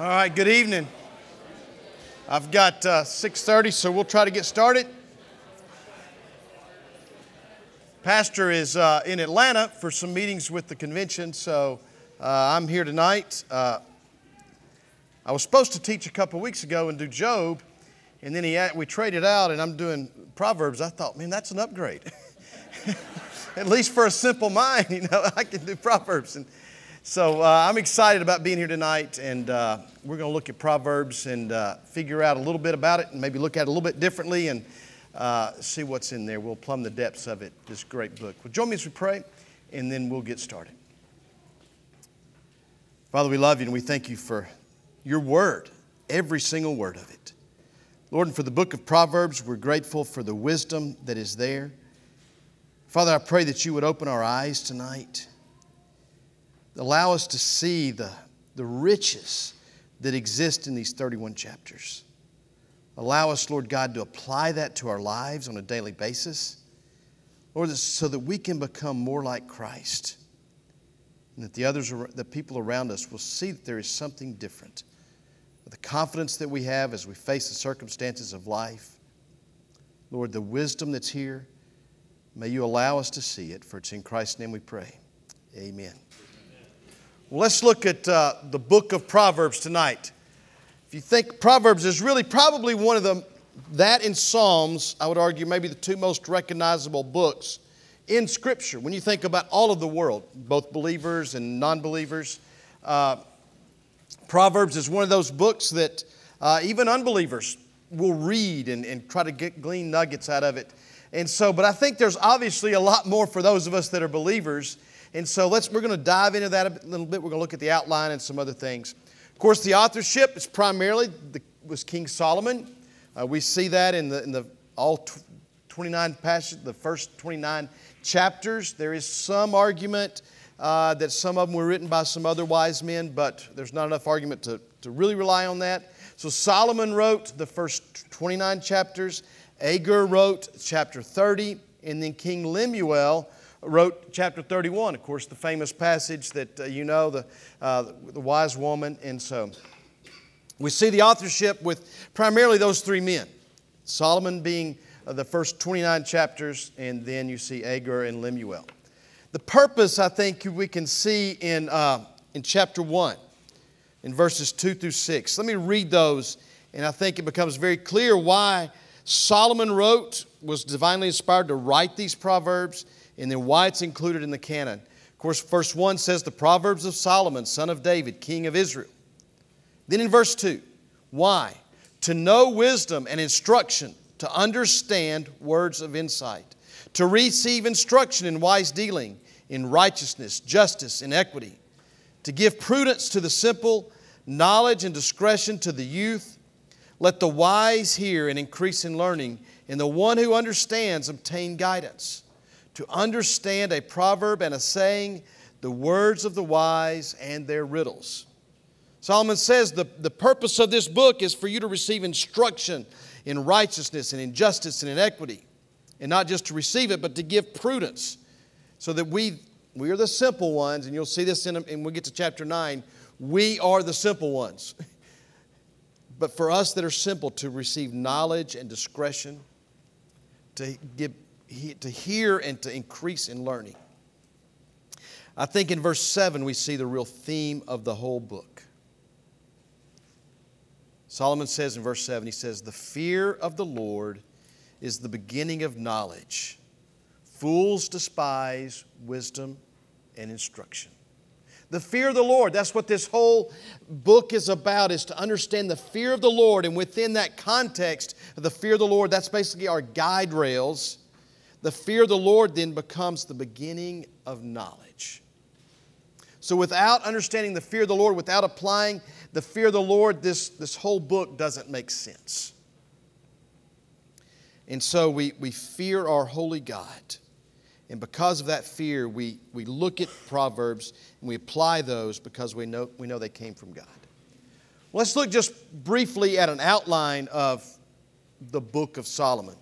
All right, good evening. I've got uh, 6:30, so we'll try to get started. Pastor is uh, in Atlanta for some meetings with the convention, so uh, I'm here tonight. Uh, I was supposed to teach a couple weeks ago and do Job, and then he, we traded out, and I'm doing Proverbs. I thought, man, that's an upgrade. At least for a simple mind, you know, I can do Proverbs. And so uh, I'm excited about being here tonight, and uh, we're going to look at Proverbs and uh, figure out a little bit about it, and maybe look at it a little bit differently and uh, see what's in there. We'll plumb the depths of it. This great book. Well, join me as we pray, and then we'll get started. Father, we love you, and we thank you for your word, every single word of it. Lord, and for the book of Proverbs, we're grateful for the wisdom that is there. Father, I pray that you would open our eyes tonight allow us to see the, the riches that exist in these 31 chapters. Allow us, Lord God, to apply that to our lives on a daily basis. Lord, so that we can become more like Christ. And that the others, the people around us will see that there is something different. The confidence that we have as we face the circumstances of life. Lord, the wisdom that's here, may you allow us to see it. For it's in Christ's name we pray. Amen. Let's look at uh, the book of Proverbs tonight. If you think Proverbs is really probably one of the, that in Psalms, I would argue maybe the two most recognizable books in Scripture. When you think about all of the world, both believers and non believers, uh, Proverbs is one of those books that uh, even unbelievers will read and, and try to get glean nuggets out of it. And so, but I think there's obviously a lot more for those of us that are believers and so let's, we're going to dive into that a little bit. We're going to look at the outline and some other things. Of course, the authorship is primarily the, was King Solomon. Uh, we see that in the, in the all 29 passages, the first 29 chapters. There is some argument uh, that some of them were written by some other wise men, but there's not enough argument to, to really rely on that. So Solomon wrote the first 29 chapters. Agur wrote chapter 30, and then King Lemuel wrote chapter 31, of course, the famous passage that uh, you know, the, uh, the wise woman. And so we see the authorship with primarily those three men Solomon being uh, the first 29 chapters, and then you see Agur and Lemuel. The purpose, I think, we can see in, uh, in chapter 1, in verses 2 through 6. Let me read those, and I think it becomes very clear why Solomon wrote, was divinely inspired to write these proverbs and then why it's included in the canon. Of course, verse 1 says, The Proverbs of Solomon, son of David, king of Israel. Then in verse 2, why? To know wisdom and instruction, to understand words of insight, to receive instruction in wise dealing, in righteousness, justice, and equity, to give prudence to the simple, knowledge and discretion to the youth. Let the wise hear and increase in learning, and the one who understands obtain guidance to understand a proverb and a saying, the words of the wise and their riddles. Solomon says the, the purpose of this book is for you to receive instruction in righteousness and in justice and in equity. And not just to receive it, but to give prudence so that we, we are the simple ones. And you'll see this in, and we get to chapter 9. We are the simple ones. but for us that are simple, to receive knowledge and discretion, to give to hear and to increase in learning. I think in verse 7 we see the real theme of the whole book. Solomon says in verse 7, he says, The fear of the Lord is the beginning of knowledge. Fools despise wisdom and instruction. The fear of the Lord, that's what this whole book is about, is to understand the fear of the Lord. And within that context the fear of the Lord, that's basically our guide rails the fear of the Lord then becomes the beginning of knowledge. So, without understanding the fear of the Lord, without applying the fear of the Lord, this, this whole book doesn't make sense. And so we, we fear our holy God. And because of that fear, we, we look at Proverbs and we apply those because we know, we know they came from God. Let's look just briefly at an outline of the book of Solomon.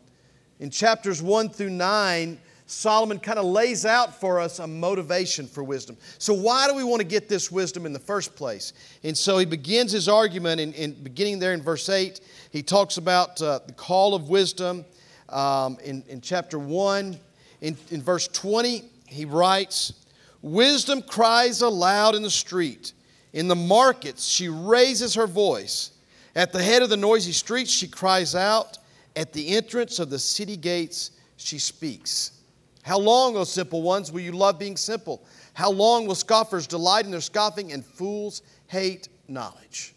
In chapters 1 through 9, Solomon kind of lays out for us a motivation for wisdom. So, why do we want to get this wisdom in the first place? And so he begins his argument in, in beginning there in verse 8. He talks about uh, the call of wisdom um, in, in chapter 1. In, in verse 20, he writes, Wisdom cries aloud in the street. In the markets, she raises her voice. At the head of the noisy streets, she cries out. At the entrance of the city gates, she speaks. How long, O simple ones, will you love being simple? How long will scoffers delight in their scoffing and fools hate knowledge?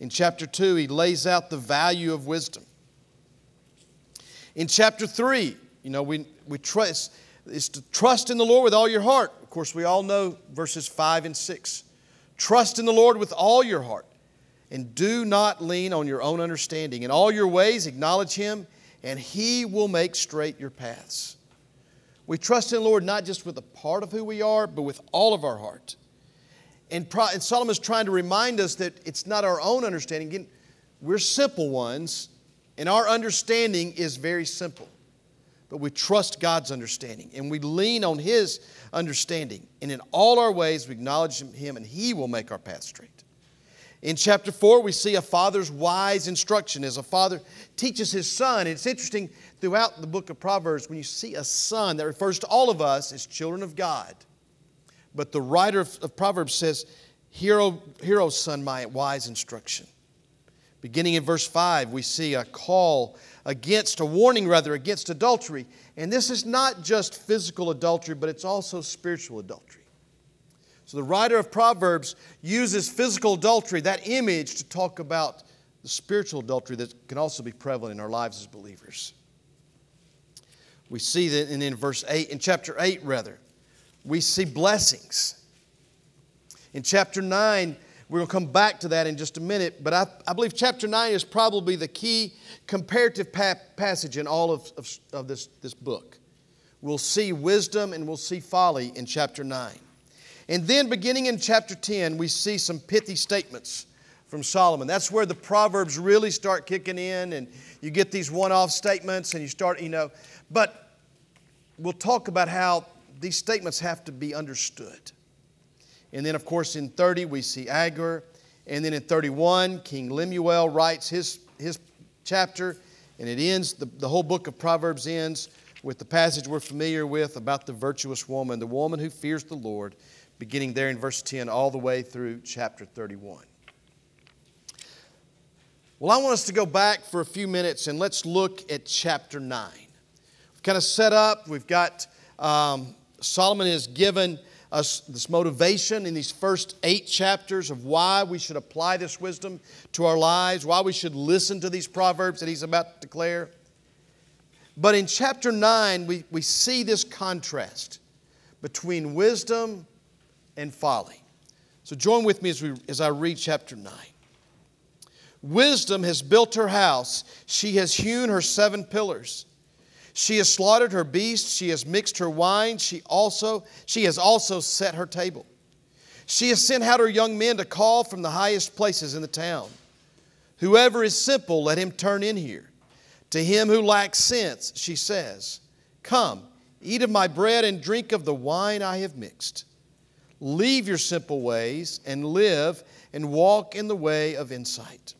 In chapter 2, he lays out the value of wisdom. In chapter 3, you know, we, we trust, is to trust in the Lord with all your heart. Of course, we all know verses 5 and 6. Trust in the Lord with all your heart, and do not lean on your own understanding. In all your ways, acknowledge Him, and He will make straight your paths. We trust in the Lord not just with a part of who we are, but with all of our heart. And, and Solomon is trying to remind us that it's not our own understanding. Again, we're simple ones, and our understanding is very simple but we trust God's understanding and we lean on His understanding. And in all our ways, we acknowledge Him and He will make our path straight. In chapter 4, we see a father's wise instruction as a father teaches his son. It's interesting throughout the book of Proverbs when you see a son that refers to all of us as children of God. But the writer of, Proverbs says, Hero, hero, son, my wise instruction. Beginning in verse 5, we see a call against, a warning rather, against adultery. And this is not just physical adultery, but it's also spiritual adultery. So the writer of Proverbs uses physical adultery, that image, to talk about the spiritual adultery that can also be prevalent in our lives as believers. We see that in, verse 8, in chapter 8, rather, we see blessings. In chapter 9, we're going to come back to that in just a minute, but I, I believe chapter 9 is probably the key comparative pa- passage in all of, of, of this, this book. We'll see wisdom and we'll see folly in chapter 9. And then beginning in chapter 10, we see some pithy statements from Solomon. That's where the Proverbs really start kicking in, and you get these one off statements, and you start, you know. But we'll talk about how these statements have to be understood. And then, of course, in 30, we see Agur. And then in 31, King Lemuel writes his, his chapter, and it ends, the, the whole book of Proverbs ends with the passage we're familiar with about the virtuous woman, the woman who fears the Lord, beginning there in verse 10 all the way through chapter 31. Well, I want us to go back for a few minutes and let's look at chapter 9. We've kind of set up, we've got um, Solomon has given us this motivation in these first eight chapters of why we should apply this wisdom to our lives, why we should listen to these proverbs that he's about to declare. But in chapter 9, we, we see this contrast between wisdom and folly. So join with me as, we, as I read chapter 9. Wisdom has built her house, she has hewn her seven pillars. She has slaughtered her beasts, she has mixed her wine, she also she has also set her table. She has sent out her young men to call from the highest places in the town. Whoever is simple, let him turn in here. To him who lacks sense, she says, Come, eat of my bread and drink of the wine I have mixed. Leave your simple ways and live and walk in the way of insight.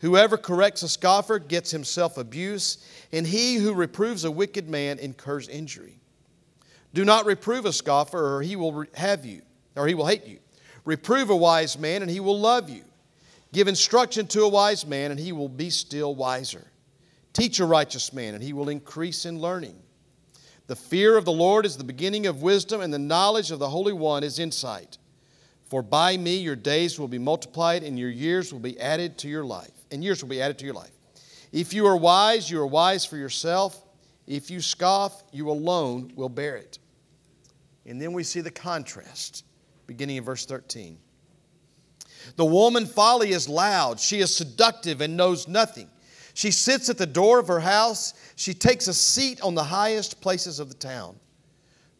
Whoever corrects a scoffer gets himself abuse, and he who reproves a wicked man incurs injury. Do not reprove a scoffer, or he will have you, or he will hate you. Reprove a wise man, and he will love you. Give instruction to a wise man, and he will be still wiser. Teach a righteous man, and he will increase in learning. The fear of the Lord is the beginning of wisdom, and the knowledge of the Holy One is insight. For by me your days will be multiplied, and your years will be added to your life and years will be added to your life. If you are wise, you are wise for yourself. If you scoff, you alone will bear it. And then we see the contrast, beginning in verse 13. The woman folly is loud, she is seductive and knows nothing. She sits at the door of her house, she takes a seat on the highest places of the town,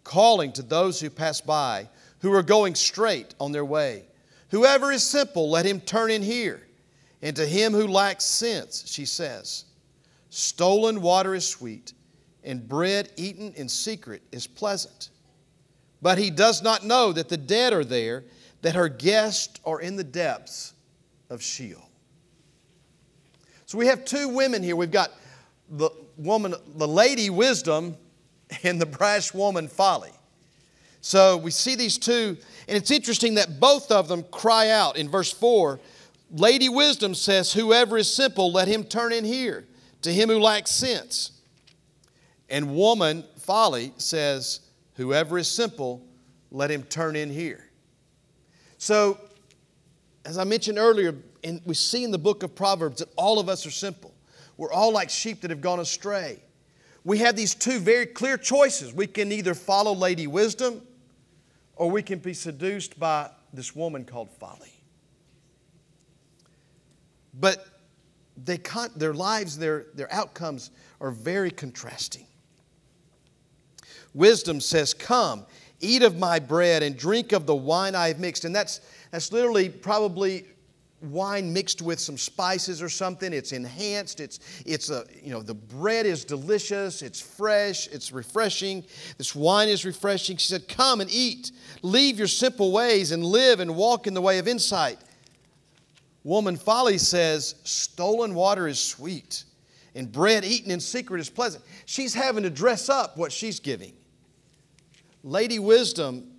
calling to those who pass by, who are going straight on their way. Whoever is simple, let him turn in here. And to him who lacks sense, she says, Stolen water is sweet, and bread eaten in secret is pleasant. But he does not know that the dead are there, that her guests are in the depths of Sheol. So we have two women here. We've got the woman, the lady wisdom, and the brash woman folly. So we see these two, and it's interesting that both of them cry out in verse 4. Lady wisdom says, Whoever is simple, let him turn in here, to him who lacks sense. And woman, folly, says, Whoever is simple, let him turn in here. So, as I mentioned earlier, and we see in the book of Proverbs that all of us are simple. We're all like sheep that have gone astray. We have these two very clear choices. We can either follow Lady Wisdom or we can be seduced by this woman called Folly. But they their lives, their, their outcomes are very contrasting. Wisdom says, Come, eat of my bread and drink of the wine I have mixed. And that's, that's literally probably wine mixed with some spices or something. It's enhanced. It's, it's a, you know, the bread is delicious. It's fresh. It's refreshing. This wine is refreshing. She said, Come and eat. Leave your simple ways and live and walk in the way of insight. Woman Folly says, Stolen water is sweet and bread eaten in secret is pleasant. She's having to dress up what she's giving. Lady Wisdom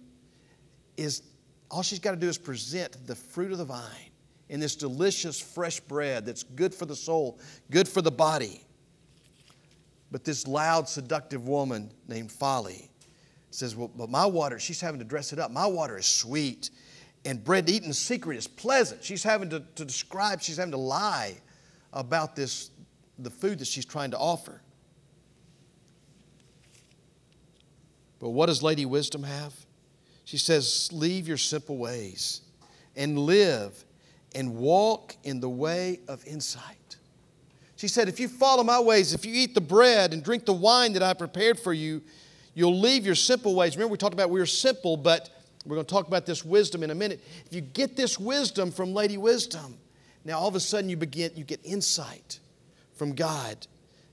is all she's got to do is present the fruit of the vine in this delicious fresh bread that's good for the soul, good for the body. But this loud, seductive woman named Folly says, Well, but my water, she's having to dress it up. My water is sweet, and bread eaten in secret is pleasant. She's having to, to describe, she's having to lie about this, the food that she's trying to offer. But what does Lady Wisdom have? She says, Leave your simple ways and live and walk in the way of insight. She said, If you follow my ways, if you eat the bread and drink the wine that I prepared for you, you'll leave your simple ways. Remember, we talked about we are simple, but we're going to talk about this wisdom in a minute. If you get this wisdom from Lady Wisdom, now all of a sudden you begin, you get insight from God.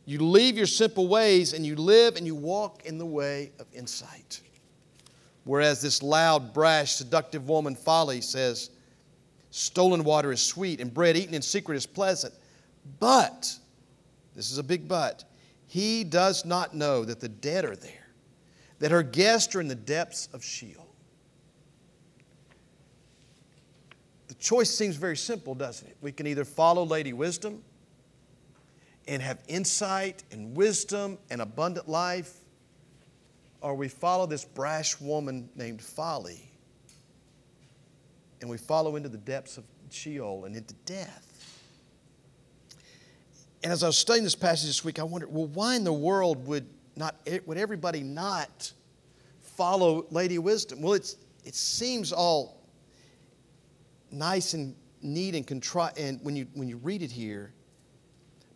You leave your simple ways and you live and you walk in the way of insight. Whereas this loud, brash, seductive woman, Folly, says, Stolen water is sweet, and bread eaten in secret is pleasant. But, this is a big but, he does not know that the dead are there, that her guests are in the depths of Sheol. The choice seems very simple, doesn't it? We can either follow Lady Wisdom and have insight and wisdom and abundant life, or we follow this brash woman named Folly and we follow into the depths of Sheol and into death. And as I was studying this passage this week, I wondered, well, why in the world would not would everybody not follow Lady Wisdom? Well, it's it seems all nice and neat and contri- and when you when you read it here,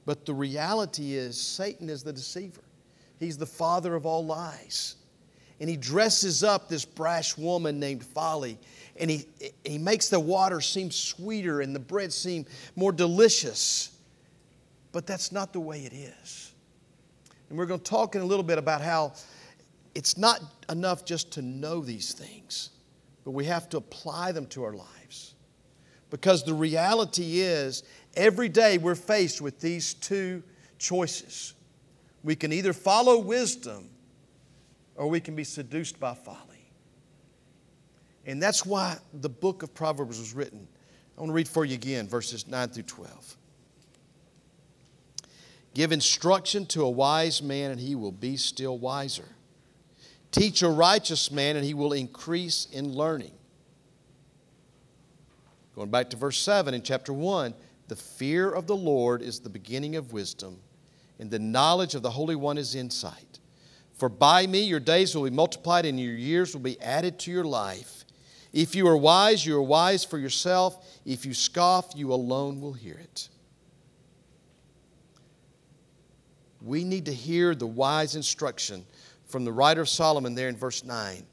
but the reality is Satan is the deceiver. He's the father of all lies. And he dresses up this brash woman named Folly and he, he makes the water seem sweeter and the bread seem more delicious. But that's not the way it is. And we're going to talk in a little bit about how it's not enough just to know these things, but we have to apply them to our lives. Because the reality is, every day we're faced with these two choices. We can either follow wisdom or we can be seduced by folly. And that's why the book of Proverbs was written. I want to read for you again verses 9 through 12. Give instruction to a wise man, and he will be still wiser. Teach a righteous man, and he will increase in learning. Going back to verse 7 in chapter 1 the fear of the Lord is the beginning of wisdom, and the knowledge of the Holy One is insight. For by me your days will be multiplied, and your years will be added to your life. If you are wise, you are wise for yourself. If you scoff, you alone will hear it. We need to hear the wise instruction from the writer of Solomon there in verse 9.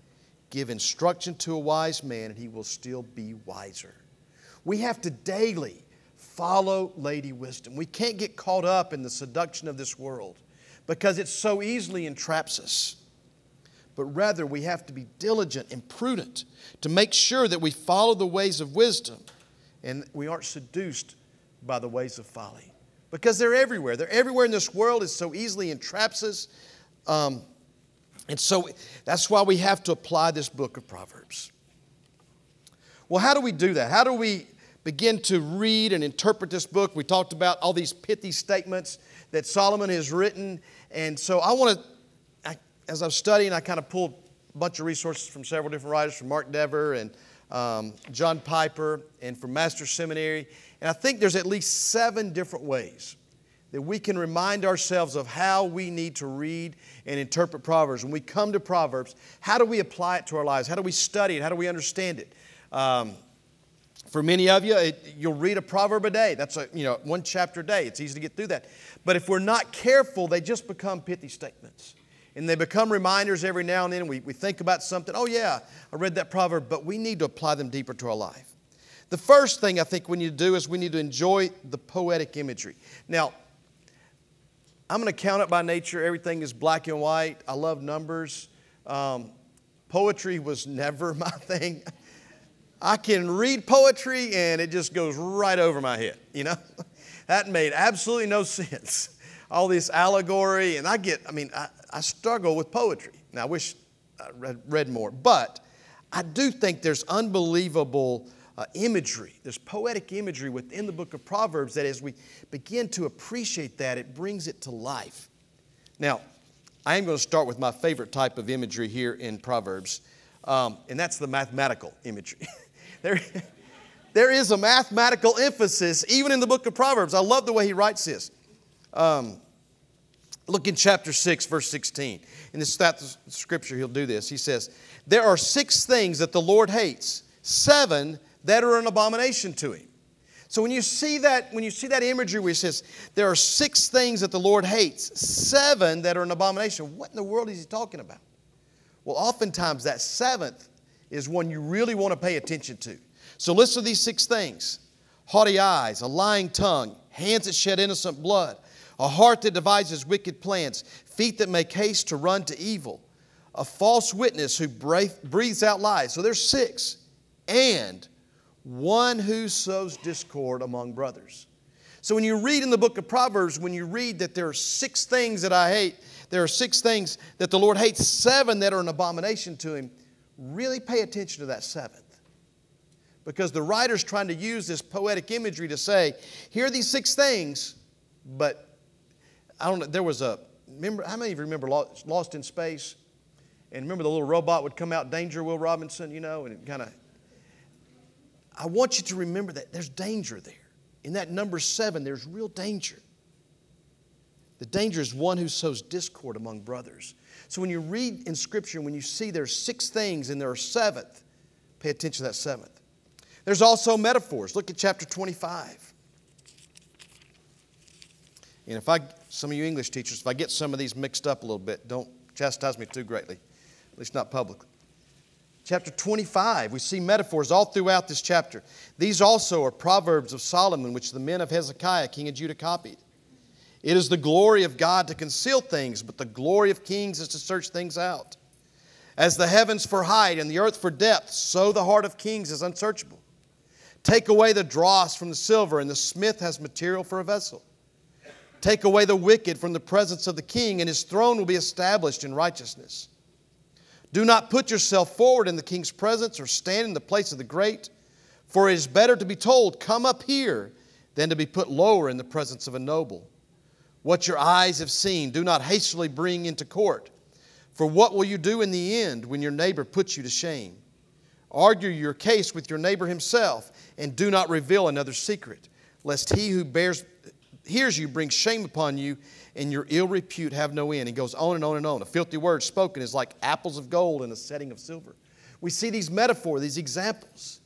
Give instruction to a wise man, and he will still be wiser. We have to daily follow Lady Wisdom. We can't get caught up in the seduction of this world, because it so easily entraps us. But rather, we have to be diligent and prudent to make sure that we follow the ways of wisdom and we aren't seduced by the ways of folly. Because they're everywhere. They're everywhere in this world. It so easily entraps us. Um, and so that's why we have to apply this book of Proverbs. Well, how do we do that? How do we begin to read and interpret this book? We talked about all these pithy statements that Solomon has written. And so I want to, as I was studying, I kind of pulled a bunch of resources from several different writers, from Mark Dever and um, John Piper, and from Master Seminary. And I think there's at least seven different ways that we can remind ourselves of how we need to read and interpret Proverbs. When we come to Proverbs, how do we apply it to our lives? How do we study it? How do we understand it? Um, for many of you, it, you'll read a proverb a day. That's a, you know, one chapter a day. It's easy to get through that. But if we're not careful, they just become pithy statements. And they become reminders every now and then. We, we think about something, oh, yeah, I read that proverb, but we need to apply them deeper to our life. The first thing I think we need to do is we need to enjoy the poetic imagery. Now, I'm going to count it by nature. Everything is black and white. I love numbers. Um, poetry was never my thing. I can read poetry and it just goes right over my head, you know? that made absolutely no sense. All this allegory, and I get, I mean, I, I struggle with poetry. Now, I wish I read, read more, but I do think there's unbelievable uh, imagery, there's poetic imagery within the book of Proverbs that as we begin to appreciate that, it brings it to life. Now, I am going to start with my favorite type of imagery here in Proverbs, um, and that's the mathematical imagery. there, there is a mathematical emphasis even in the book of Proverbs. I love the way he writes this. Um, look in chapter 6, verse 16. In this scripture, he'll do this. He says, There are six things that the Lord hates, seven that are an abomination to him. So when you see that, when you see that imagery where he says, there are six things that the Lord hates, seven that are an abomination, what in the world is he talking about? Well, oftentimes that seventh is one you really want to pay attention to. So listen to these six things haughty eyes, a lying tongue, hands that shed innocent blood, a heart that devises wicked plans, feet that make haste to run to evil, a false witness who breathes out lies. So there's six. And one who sows discord among brothers. So when you read in the book of Proverbs, when you read that there are six things that I hate, there are six things that the Lord hates, seven that are an abomination to him, really pay attention to that seventh. Because the writer's trying to use this poetic imagery to say, here are these six things, but I don't know, there was a, remember, how many of you remember Lost in Space? And remember the little robot would come out, Danger Will Robinson, you know, and it kind of I want you to remember that there's danger there. In that number seven, there's real danger. The danger is one who sows discord among brothers. So when you read in Scripture, when you see there's six things and there are seventh, pay attention to that seventh. There's also metaphors. Look at chapter 25. And if I, some of you English teachers, if I get some of these mixed up a little bit, don't chastise me too greatly, at least not publicly chapter 25. We see metaphors all throughout this chapter. These also are proverbs of Solomon, which the men of Hezekiah, king of Judah, copied. It is the glory of God to conceal things, but the glory of kings is to search things out. As the heavens for height and the earth for depth, so the heart of kings is unsearchable. Take away the dross from the silver, and the smith has material for a vessel. Take away the wicked from the presence of the king, and his throne will be established in righteousness. Do not put yourself forward in the king's presence or stand in the place of the great, for it is better to be told, Come up here, than to be put lower in the presence of a noble. What your eyes have seen, do not hastily bring into court. For what will you do in the end when your neighbor puts you to shame? Argue your case with your neighbor himself, and do not reveal another secret, lest he who bears, hears you bring shame upon you and your ill repute have no end. He goes on and on and on. A filthy word spoken is like apples of gold in a setting of silver. We see these metaphors, these examples.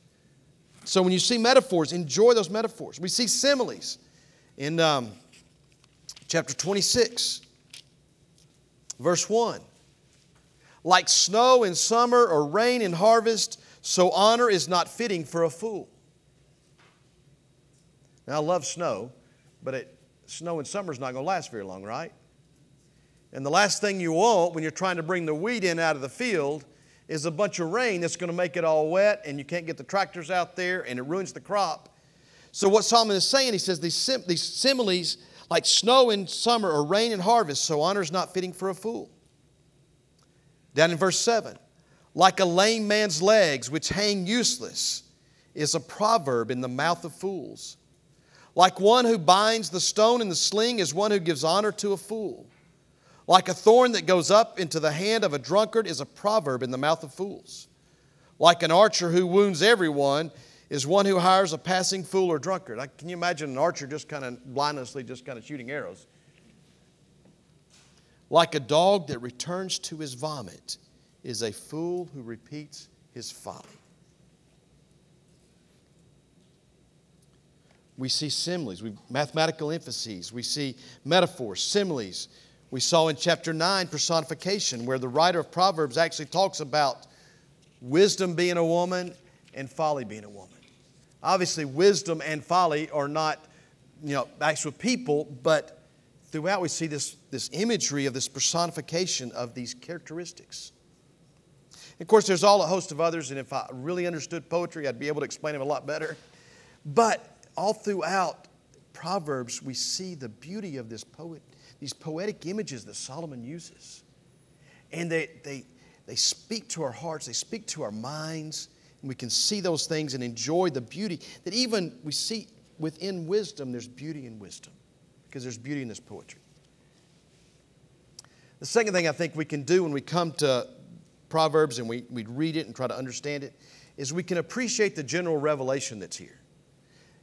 So when you see metaphors, enjoy those metaphors. We see similes in um, chapter 26, verse 1. Like snow in summer or rain in harvest, so honor is not fitting for a fool. Now, I love snow, but it snow in summer is not going to last very long, right? And the last thing you want when you're trying to bring the wheat in out of the field is a bunch of rain that's going to make it all wet and you can't get the tractors out there and it ruins the crop. So, what Solomon is saying, he says these, sim- these similes, like snow in summer or rain in harvest, so honor is not fitting for a fool. Down in verse 7, like a lame man's legs which hang useless is a proverb in the mouth of fools. Like one who binds the stone in the sling is one who gives honor to a fool. Like a thorn that goes up into the hand of a drunkard is a proverb in the mouth of fools. Like an archer who wounds everyone is one who hires a passing fool or drunkard. can you imagine an archer just kind of blindlessly just kind of shooting arrows? Like a dog that returns to his vomit is a fool who repeats his folly. We see similes, we, mathematical emphases, we see metaphors, similes. We saw in chapter 9 personification, where the writer of Proverbs actually talks about wisdom being a woman and folly being a woman. Obviously, wisdom and folly are not, you know, actual people, but throughout we see this, this imagery of this personification of these characteristics. Of course, there's all a host of others, and if I really understood poetry, I'd be able to explain them a lot better. But all throughout Proverbs, we see the beauty of this poet, these poetic images that Solomon uses. And they, they, they speak to our hearts, they speak to our minds, and we can see those things and enjoy the beauty that even we see within wisdom, there's beauty in wisdom because there's beauty in this poetry. The second thing I think we can do when we come to Proverbs and we, we read it and try to understand it is we can appreciate the general revelation that's here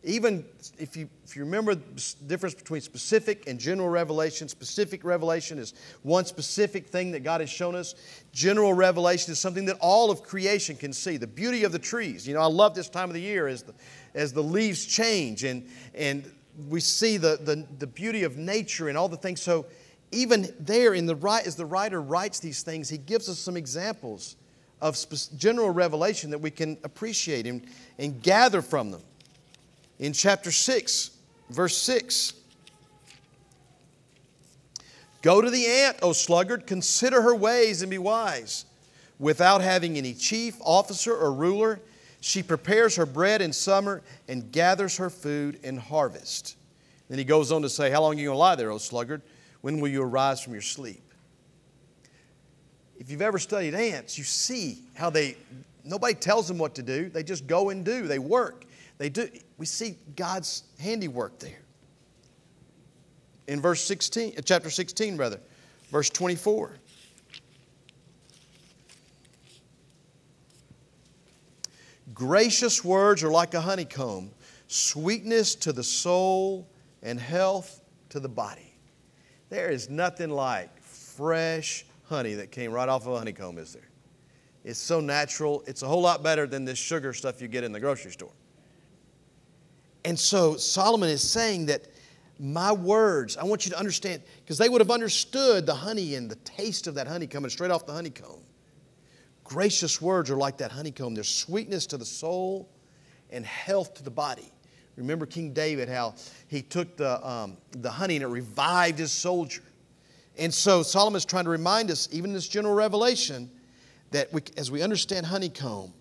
even if you, if you remember the difference between specific and general revelation, specific revelation is one specific thing that God has shown us. General revelation is something that all of creation can see. The beauty of the trees. You know, I love this time of the year as the, as the leaves change and, and we see the, the, the beauty of nature and all the things. So even there, in the as the writer writes these things, he gives us some examples of general revelation that we can appreciate and, and gather from them in chapter 6, verse 6. Go to the ant, O sluggard, consider her ways and be wise. Without having any chief, officer, or ruler, she prepares her bread in summer and gathers her food in harvest. Then he goes on to say, How long are you going to lie there, O sluggard? When will you arise from your sleep? If you've ever studied ants, you see how they, nobody tells them what to do. They just go and do, they work. They do, we see God's handiwork there. In verse 16, uh, chapter 16, rather, verse 24. Gracious words are like a honeycomb, sweetness to the soul and health to the body. There is nothing like fresh honey that came right off of a honeycomb, is there? It's so natural. It's a whole lot better than this sugar stuff you get in the grocery store. And so Solomon is saying that my words, I want you to understand, because they would have understood the honey and the taste of that honey coming straight off the honeycomb. Gracious words are like that honeycomb. There's sweetness to the soul and health to the body. Remember King David, how he took the, um, the honey and it revived his soldier. And so Solomon is trying to remind us, even in this general revelation, that we, as we understand honeycomb,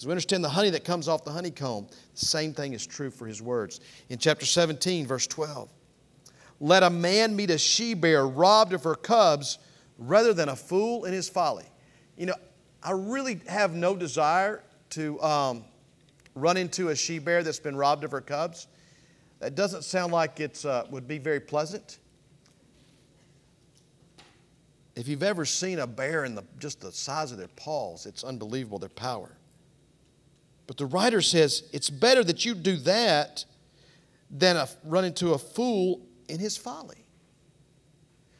as we understand the honey that comes off the honeycomb, the same thing is true for his words. In chapter 17, verse 12, let a man meet a she bear robbed of her cubs rather than a fool in his folly. You know, I really have no desire to um, run into a she bear that's been robbed of her cubs. That doesn't sound like it uh, would be very pleasant. If you've ever seen a bear in the, just the size of their paws, it's unbelievable, their power. But the writer says it's better that you do that than a, run into a fool in his folly.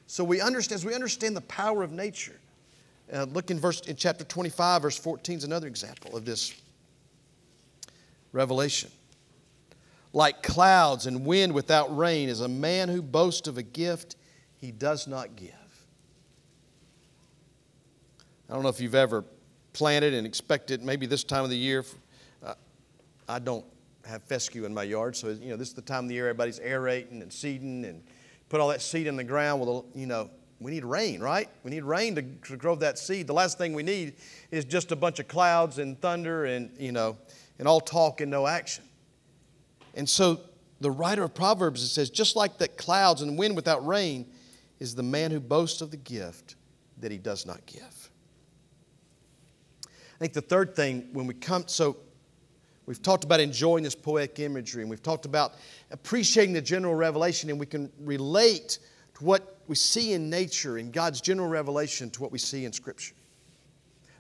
So we understand, as we understand the power of nature, uh, look in verse in chapter 25, verse 14 is another example of this revelation. Like clouds and wind without rain is a man who boasts of a gift he does not give. I don't know if you've ever planted and expected maybe this time of the year I don't have fescue in my yard, so you know this is the time of the year everybody's aerating and seeding and put all that seed in the ground Well, you know we need rain, right? We need rain to, to grow that seed. The last thing we need is just a bunch of clouds and thunder and, you know, and all talk and no action. And so the writer of Proverbs it says, just like that clouds and wind without rain is the man who boasts of the gift that he does not give. I think the third thing when we come, so we've talked about enjoying this poetic imagery, and we've talked about appreciating the general revelation, and we can relate to what we see in nature, in God's general revelation, to what we see in Scripture.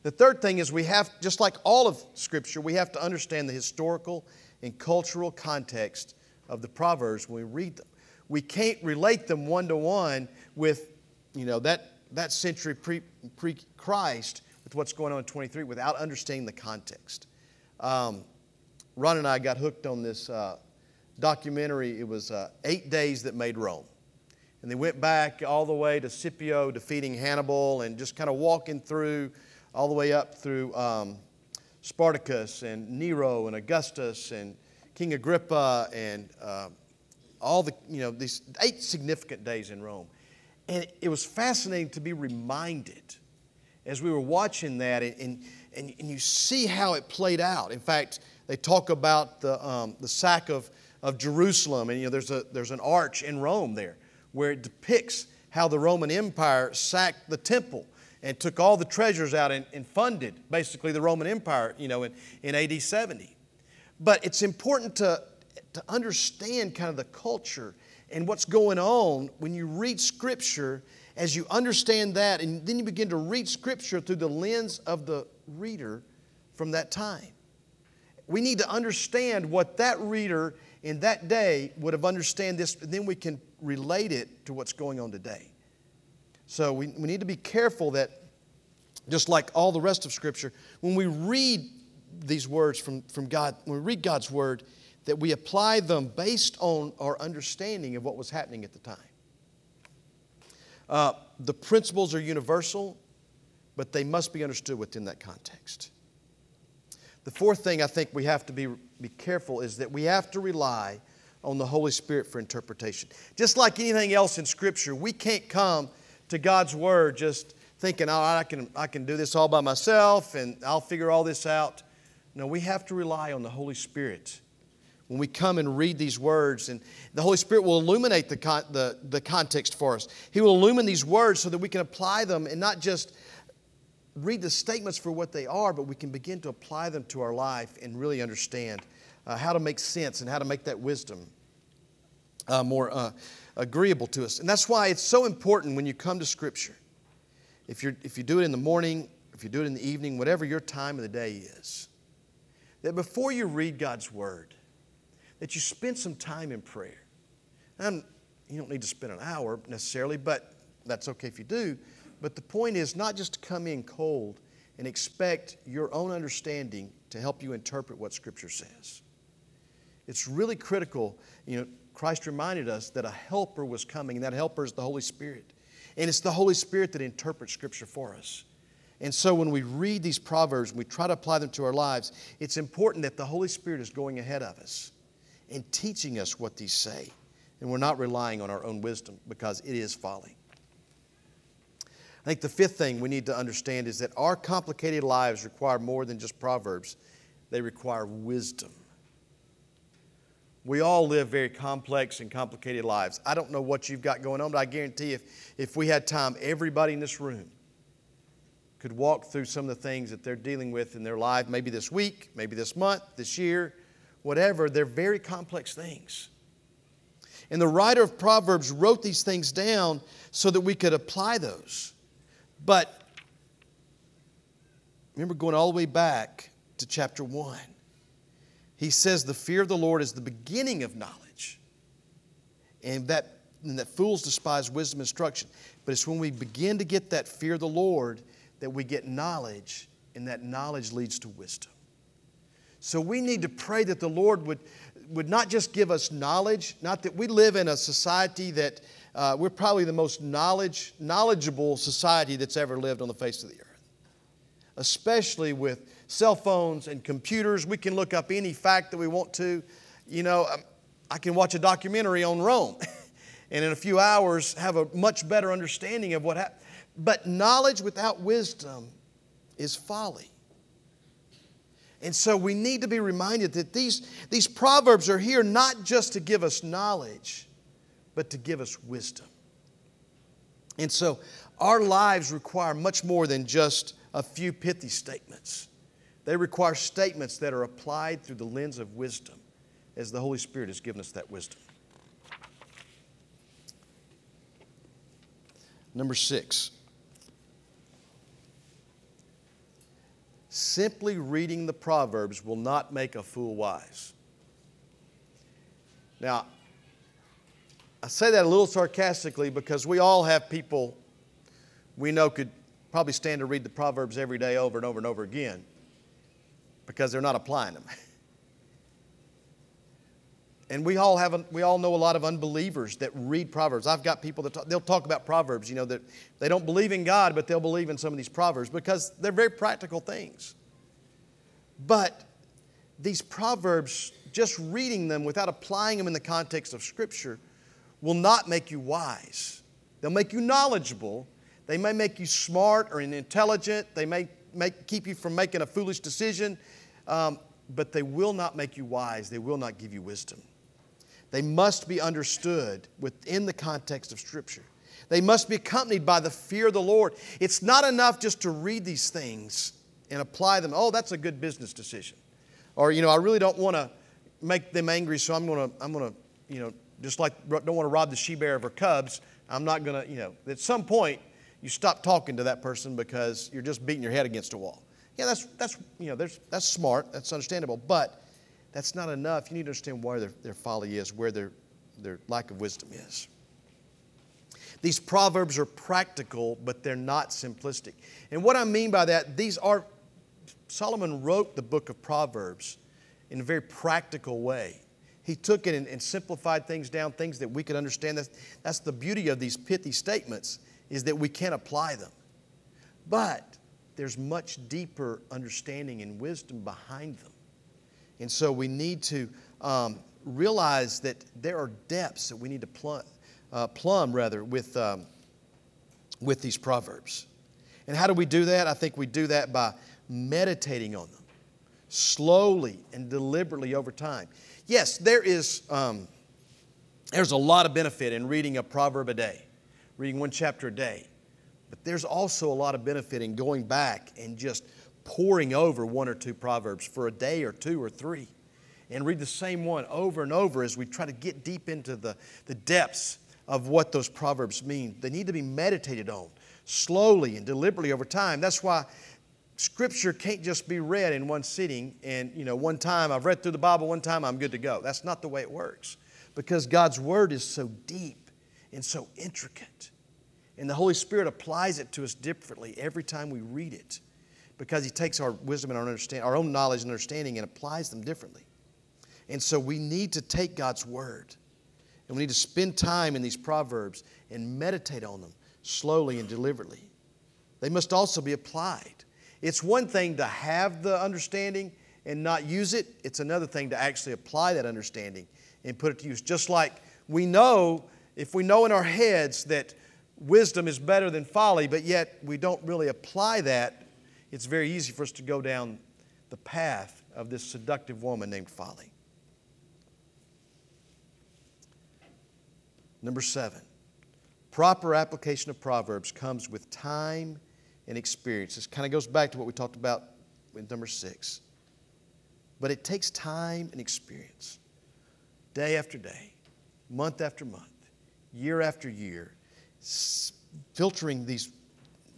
The third thing is we have, just like all of Scripture, we have to understand the historical and cultural context of the Proverbs when we read them. We can't relate them one to one with, you know, that, that century pre, pre-Christ with what's going on in 23 without understanding the context. Um, Ron and I got hooked on this uh, documentary. It was uh, Eight Days That Made Rome. And they went back all the way to Scipio defeating Hannibal and just kind of walking through all the way up through um, Spartacus and Nero and Augustus and King Agrippa and uh, all the, you know, these eight significant days in Rome. And it was fascinating to be reminded as we were watching that, and, and, and you see how it played out. In fact, they talk about the, um, the sack of, of Jerusalem, and you know, there's, a, there's an arch in Rome there where it depicts how the Roman Empire sacked the temple and took all the treasures out and, and funded basically the Roman Empire, you know, in, in AD 70. But it's important to, to understand kind of the culture and what's going on when you read Scripture. As you understand that, and then you begin to read Scripture through the lens of the reader from that time. We need to understand what that reader in that day would have understood this, and then we can relate it to what's going on today. So we, we need to be careful that, just like all the rest of Scripture, when we read these words from, from God, when we read God's Word, that we apply them based on our understanding of what was happening at the time. Uh, the principles are universal, but they must be understood within that context. The fourth thing I think we have to be, be careful is that we have to rely on the Holy Spirit for interpretation. Just like anything else in Scripture, we can't come to God's Word just thinking, oh, I can, I can do this all by myself and I'll figure all this out. No, we have to rely on the Holy Spirit when we come and read these words. And the Holy Spirit will illuminate the, con- the, the context for us. He will illumine these words so that we can apply them and not just read the statements for what they are, but we can begin to apply them to our life and really understand uh, how to make sense and how to make that wisdom uh, more uh, agreeable to us. And that's why it's so important when you come to Scripture. If, you're, if you do it in the morning, if you do it in the evening, whatever your time of the day is, that before you read God's Word, that you spend some time in prayer. And you don't need to spend an hour necessarily, but that's okay if you do. But the point is not just to come in cold and expect your own understanding to help you interpret what Scripture says. It's really critical. You know, Christ reminded us that a helper was coming, and that helper is the Holy Spirit. And it's the Holy Spirit that interprets Scripture for us. And so when we read these Proverbs and we try to apply them to our lives, it's important that the Holy Spirit is going ahead of us and teaching us what these say. And we're not relying on our own wisdom because it is folly. I think the fifth thing we need to understand is that our complicated lives require more than just Proverbs, they require wisdom. We all live very complex and complicated lives. I don't know what you've got going on, but I guarantee if, if we had time, everybody in this room could walk through some of the things that they're dealing with in their life, maybe this week, maybe this month, this year, whatever. They're very complex things. And the writer of Proverbs wrote these things down so that we could apply those. But remember going all the way back to chapter 1. He says the fear of the Lord is the beginning of knowledge. And that, and that fools despise wisdom and instruction. But it's when we begin to get that fear of the Lord that we get knowledge, and that knowledge leads to wisdom. So we need to pray that the Lord would, would not just give us knowledge, not that we live in a society that uh, we're probably the most knowledge, knowledgeable society that's ever lived on the face of the earth. Especially with cell phones and computers, we can look up any fact that we want to. You know, um, I can watch a documentary on Rome. and in a few hours have a much better understanding of what happened. But knowledge without wisdom is folly. And so we need to be reminded that these, these proverbs are here not just to give us knowledge, but to give us wisdom. And so our lives require much more than just a few pithy statements. They require statements that are applied through the lens of wisdom, as the Holy Spirit has given us that wisdom. Number six. Simply reading the Proverbs will not make a fool wise. Now, I say that a little sarcastically because we all have people we know could probably stand to read the Proverbs every day over and over and over again because they're not applying them. And we all have, we all know a lot of unbelievers that read Proverbs. I've got people that talk, they'll talk about Proverbs, you know, that they don't believe in God, but they'll believe in some of these Proverbs because they're very practical things. But these Proverbs, just reading them without applying them in the context of Scripture, will not make you wise. They'll make you knowledgeable. They may make you smart or intelligent. They may make, keep you from making a foolish decision, um, but they will not make you wise. They will not give you wisdom. They must be understood within the context of Scripture. They must be accompanied by the fear of the Lord. It's not enough just to read these things and apply them. Oh, that's a good business decision. Or, you know, I really don't want to make them angry, so I'm going to, I'm going to, you know, just like don't want to rob the she bear of her cubs, I'm not going to, you know, at some point you stop talking to that person because you're just beating your head against a wall. Yeah, that's, that's, you know, that's smart, that's understandable, but that's not enough. You need to understand where their, their folly is, where their, their lack of wisdom is. These proverbs are practical, but they're not simplistic. And what I mean by that, these are, Solomon wrote the book of Proverbs in a very practical way. He took it and, and simplified things down, things that we could understand. That's, that's the beauty of these pithy statements, is that we can apply them. But there's much deeper understanding and wisdom behind them. And so we need to um, realize that there are depths that we need to plumb, uh, plumb rather, with, um, with these proverbs. And how do we do that? I think we do that by meditating on them slowly and deliberately over time. Yes, there is um, there's a lot of benefit in reading a proverb a day, reading one chapter a day. But there's also a lot of benefit in going back and just poring over one or two Proverbs for a day or two or three and read the same one over and over as we try to get deep into the, the depths of what those Proverbs mean. They need to be meditated on slowly and deliberately over time. That's why Scripture can't just be read in one sitting and, you know, one time I've read through the Bible, one time I'm good to go. That's not the way it works because God's Word is so deep and so intricate. And the Holy Spirit applies it to us differently every time we read it because he takes our wisdom and our, understand, our own knowledge and understanding and applies them differently. And so we need to take God's word and we need to spend time in these proverbs and meditate on them slowly and deliberately. They must also be applied. It's one thing to have the understanding and not use it, it's another thing to actually apply that understanding and put it to use. Just like we know, if we know in our heads that wisdom is better than folly, but yet we don't really apply that it's very easy for us to go down the path of this seductive woman named Folly. Number seven, proper application of Proverbs comes with time and experience. This kind of goes back to what we talked about with number six. But it takes time and experience, day after day, month after month, year after year, filtering these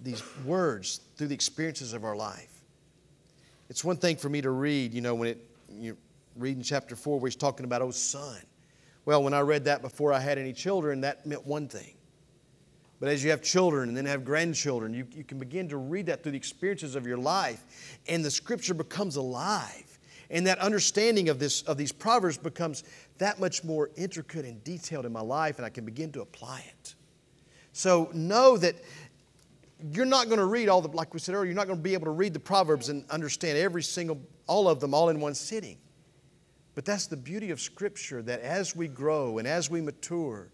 these words through the experiences of our life. It's one thing for me to read, you know, when it, you read in chapter 4 where he's talking about, oh, son. Well, when I read that before I had any children, that meant one thing. But as you have children and then have grandchildren, you, you can begin to read that through the experiences of your life, and the scripture becomes alive. And that understanding of, this, of these proverbs becomes that much more intricate and detailed in my life, and I can begin to apply it. So know that you're not going to read all the, like we said earlier, you're not going to be able to read the Proverbs and understand every single, all of them all in one sitting. But that's the beauty of Scripture that as we grow and as we mature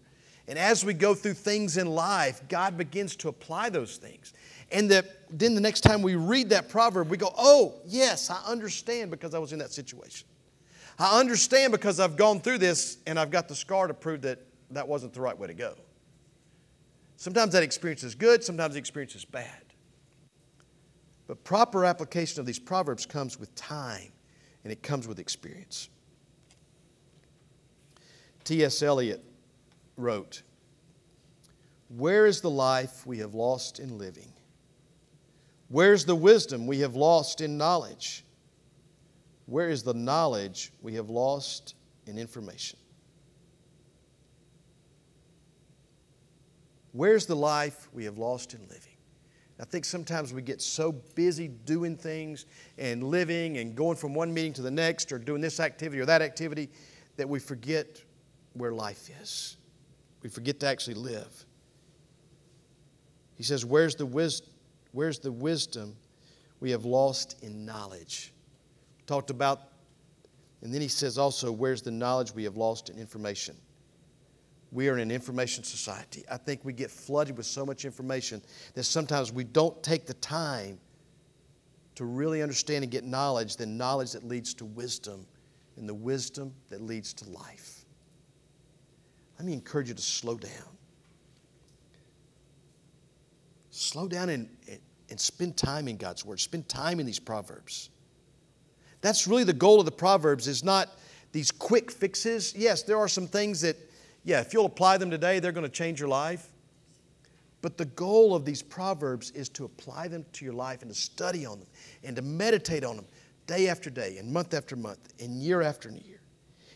And as we go through things in life, God begins to apply those things. And that then the next time we read that proverb, we go, oh, yes, I understand because I was in that situation. I understand because I've gone through this and I've got the scar to prove that that wasn't the right way to go. Sometimes that experience is good, sometimes the experience is bad. But proper application of these proverbs comes with time and it comes with experience. T.S. Eliot wrote, Where is the life we have lost in living? Where's the wisdom we have lost in knowledge? Where is the knowledge we have lost in information? Where's the life we have lost in living? I think sometimes we get so busy doing things and living and going from one meeting to the next or doing this activity or that activity that we forget where life is. We forget to actually live. He says, Where's the, wis- where's the wisdom we have lost in knowledge? Talked about, and then he says also, Where's the knowledge we have lost in information? We are in an information society. I think we get flooded with so much information that sometimes we don't take the time to really understand and get knowledge, then knowledge that leads to wisdom, and the wisdom that leads to life. Let me encourage you to slow down. Slow down and, and spend time in God's Word. Spend time in these Proverbs. That's really the goal of the Proverbs is not these quick fixes. Yes, there are some things that yeah, if you'll apply them today, they're going to change your life. But the goal of these proverbs is to apply them to your life and to study on them and to meditate on them day after day and month after month and year after year.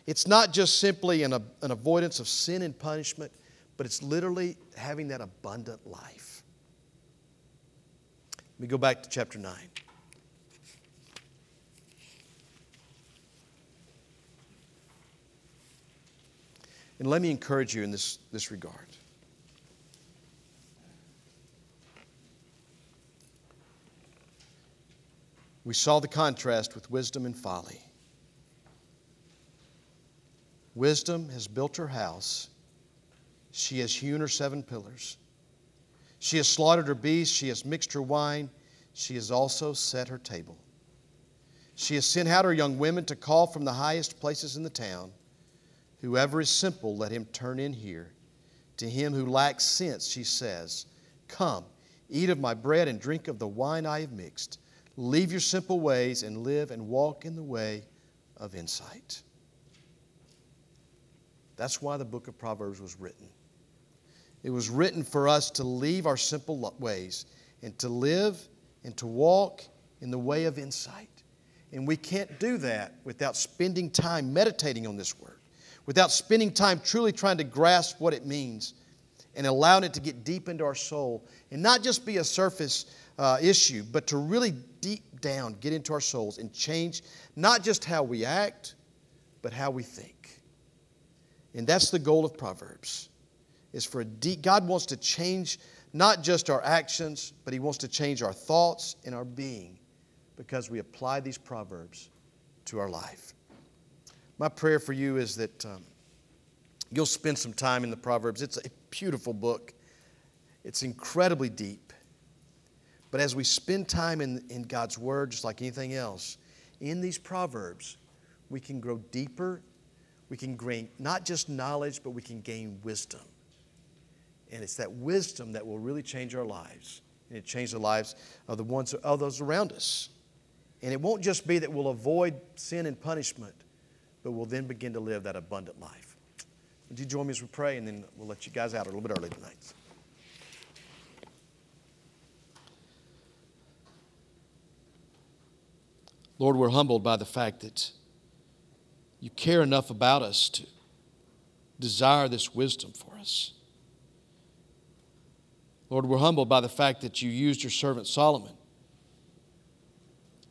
It's not just simply an, an avoidance of sin and punishment, but it's literally having that abundant life. Let me go back to chapter 9. And let me encourage you in this, this regard. We saw the contrast with wisdom and folly. Wisdom has built her house. She has hewn her seven pillars. She has slaughtered her beasts. She has mixed her wine. She has also set her table. She has sent out her young women to call from the highest places in the town. Whoever is simple, let him turn in here. To him who lacks sense, she says, Come, eat of my bread and drink of the wine I have mixed. Leave your simple ways and live and walk in the way of insight. That's why the book of Proverbs was written. It was written for us to leave our simple ways and to live and to walk in the way of insight. And we can't do that without spending time meditating on this word without spending time truly trying to grasp what it means and allowing it to get deep into our soul and not just be a surface uh, issue, but to really deep down get into our souls and change not just how we act, but how we think. And that's the goal of Proverbs. Is for deep, God wants to change not just our actions, but He wants to change our thoughts and our being because we apply these Proverbs to our life. My prayer for you is that um, you'll spend some time in the Proverbs. It's a beautiful book, it's incredibly deep. But as we spend time in, in God's Word, just like anything else, in these Proverbs, we can grow deeper. We can gain not just knowledge, but we can gain wisdom. And it's that wisdom that will really change our lives. And it change the lives of the ones of those around us. And it won't just be that we'll avoid sin and punishment, but we'll then begin to live that abundant life. Would you join me as we pray, and then we'll let you guys out a little bit early tonight. Lord, we're humbled by the fact that you care enough about us to desire this wisdom for us. Lord, we're humbled by the fact that you used your servant Solomon,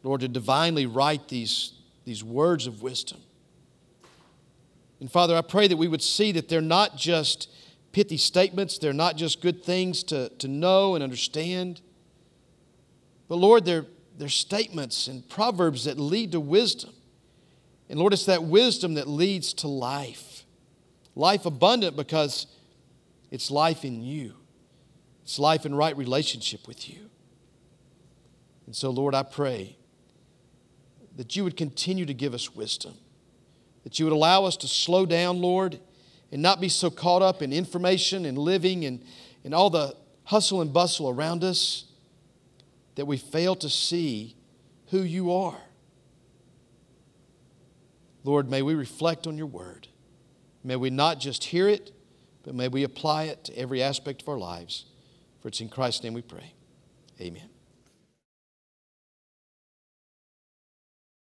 Lord, to divinely write these, these words of wisdom. And Father, I pray that we would see that they're not just pithy statements, they're not just good things to, to know and understand. But Lord, they're, they're statements and proverbs that lead to wisdom. And Lord, it's that wisdom that leads to life. Life abundant because It's life in you, it's life in right relationship with you. And so, Lord, I pray that you would continue to give us wisdom, that you would allow us to slow down, Lord, and not be so caught up in information and living and, and all the hustle and bustle around us that we fail to see who you are. Lord, may we reflect on your word. May we not just hear it, but may we apply it to every aspect of our lives. For it's in Christ's name we pray. Amen.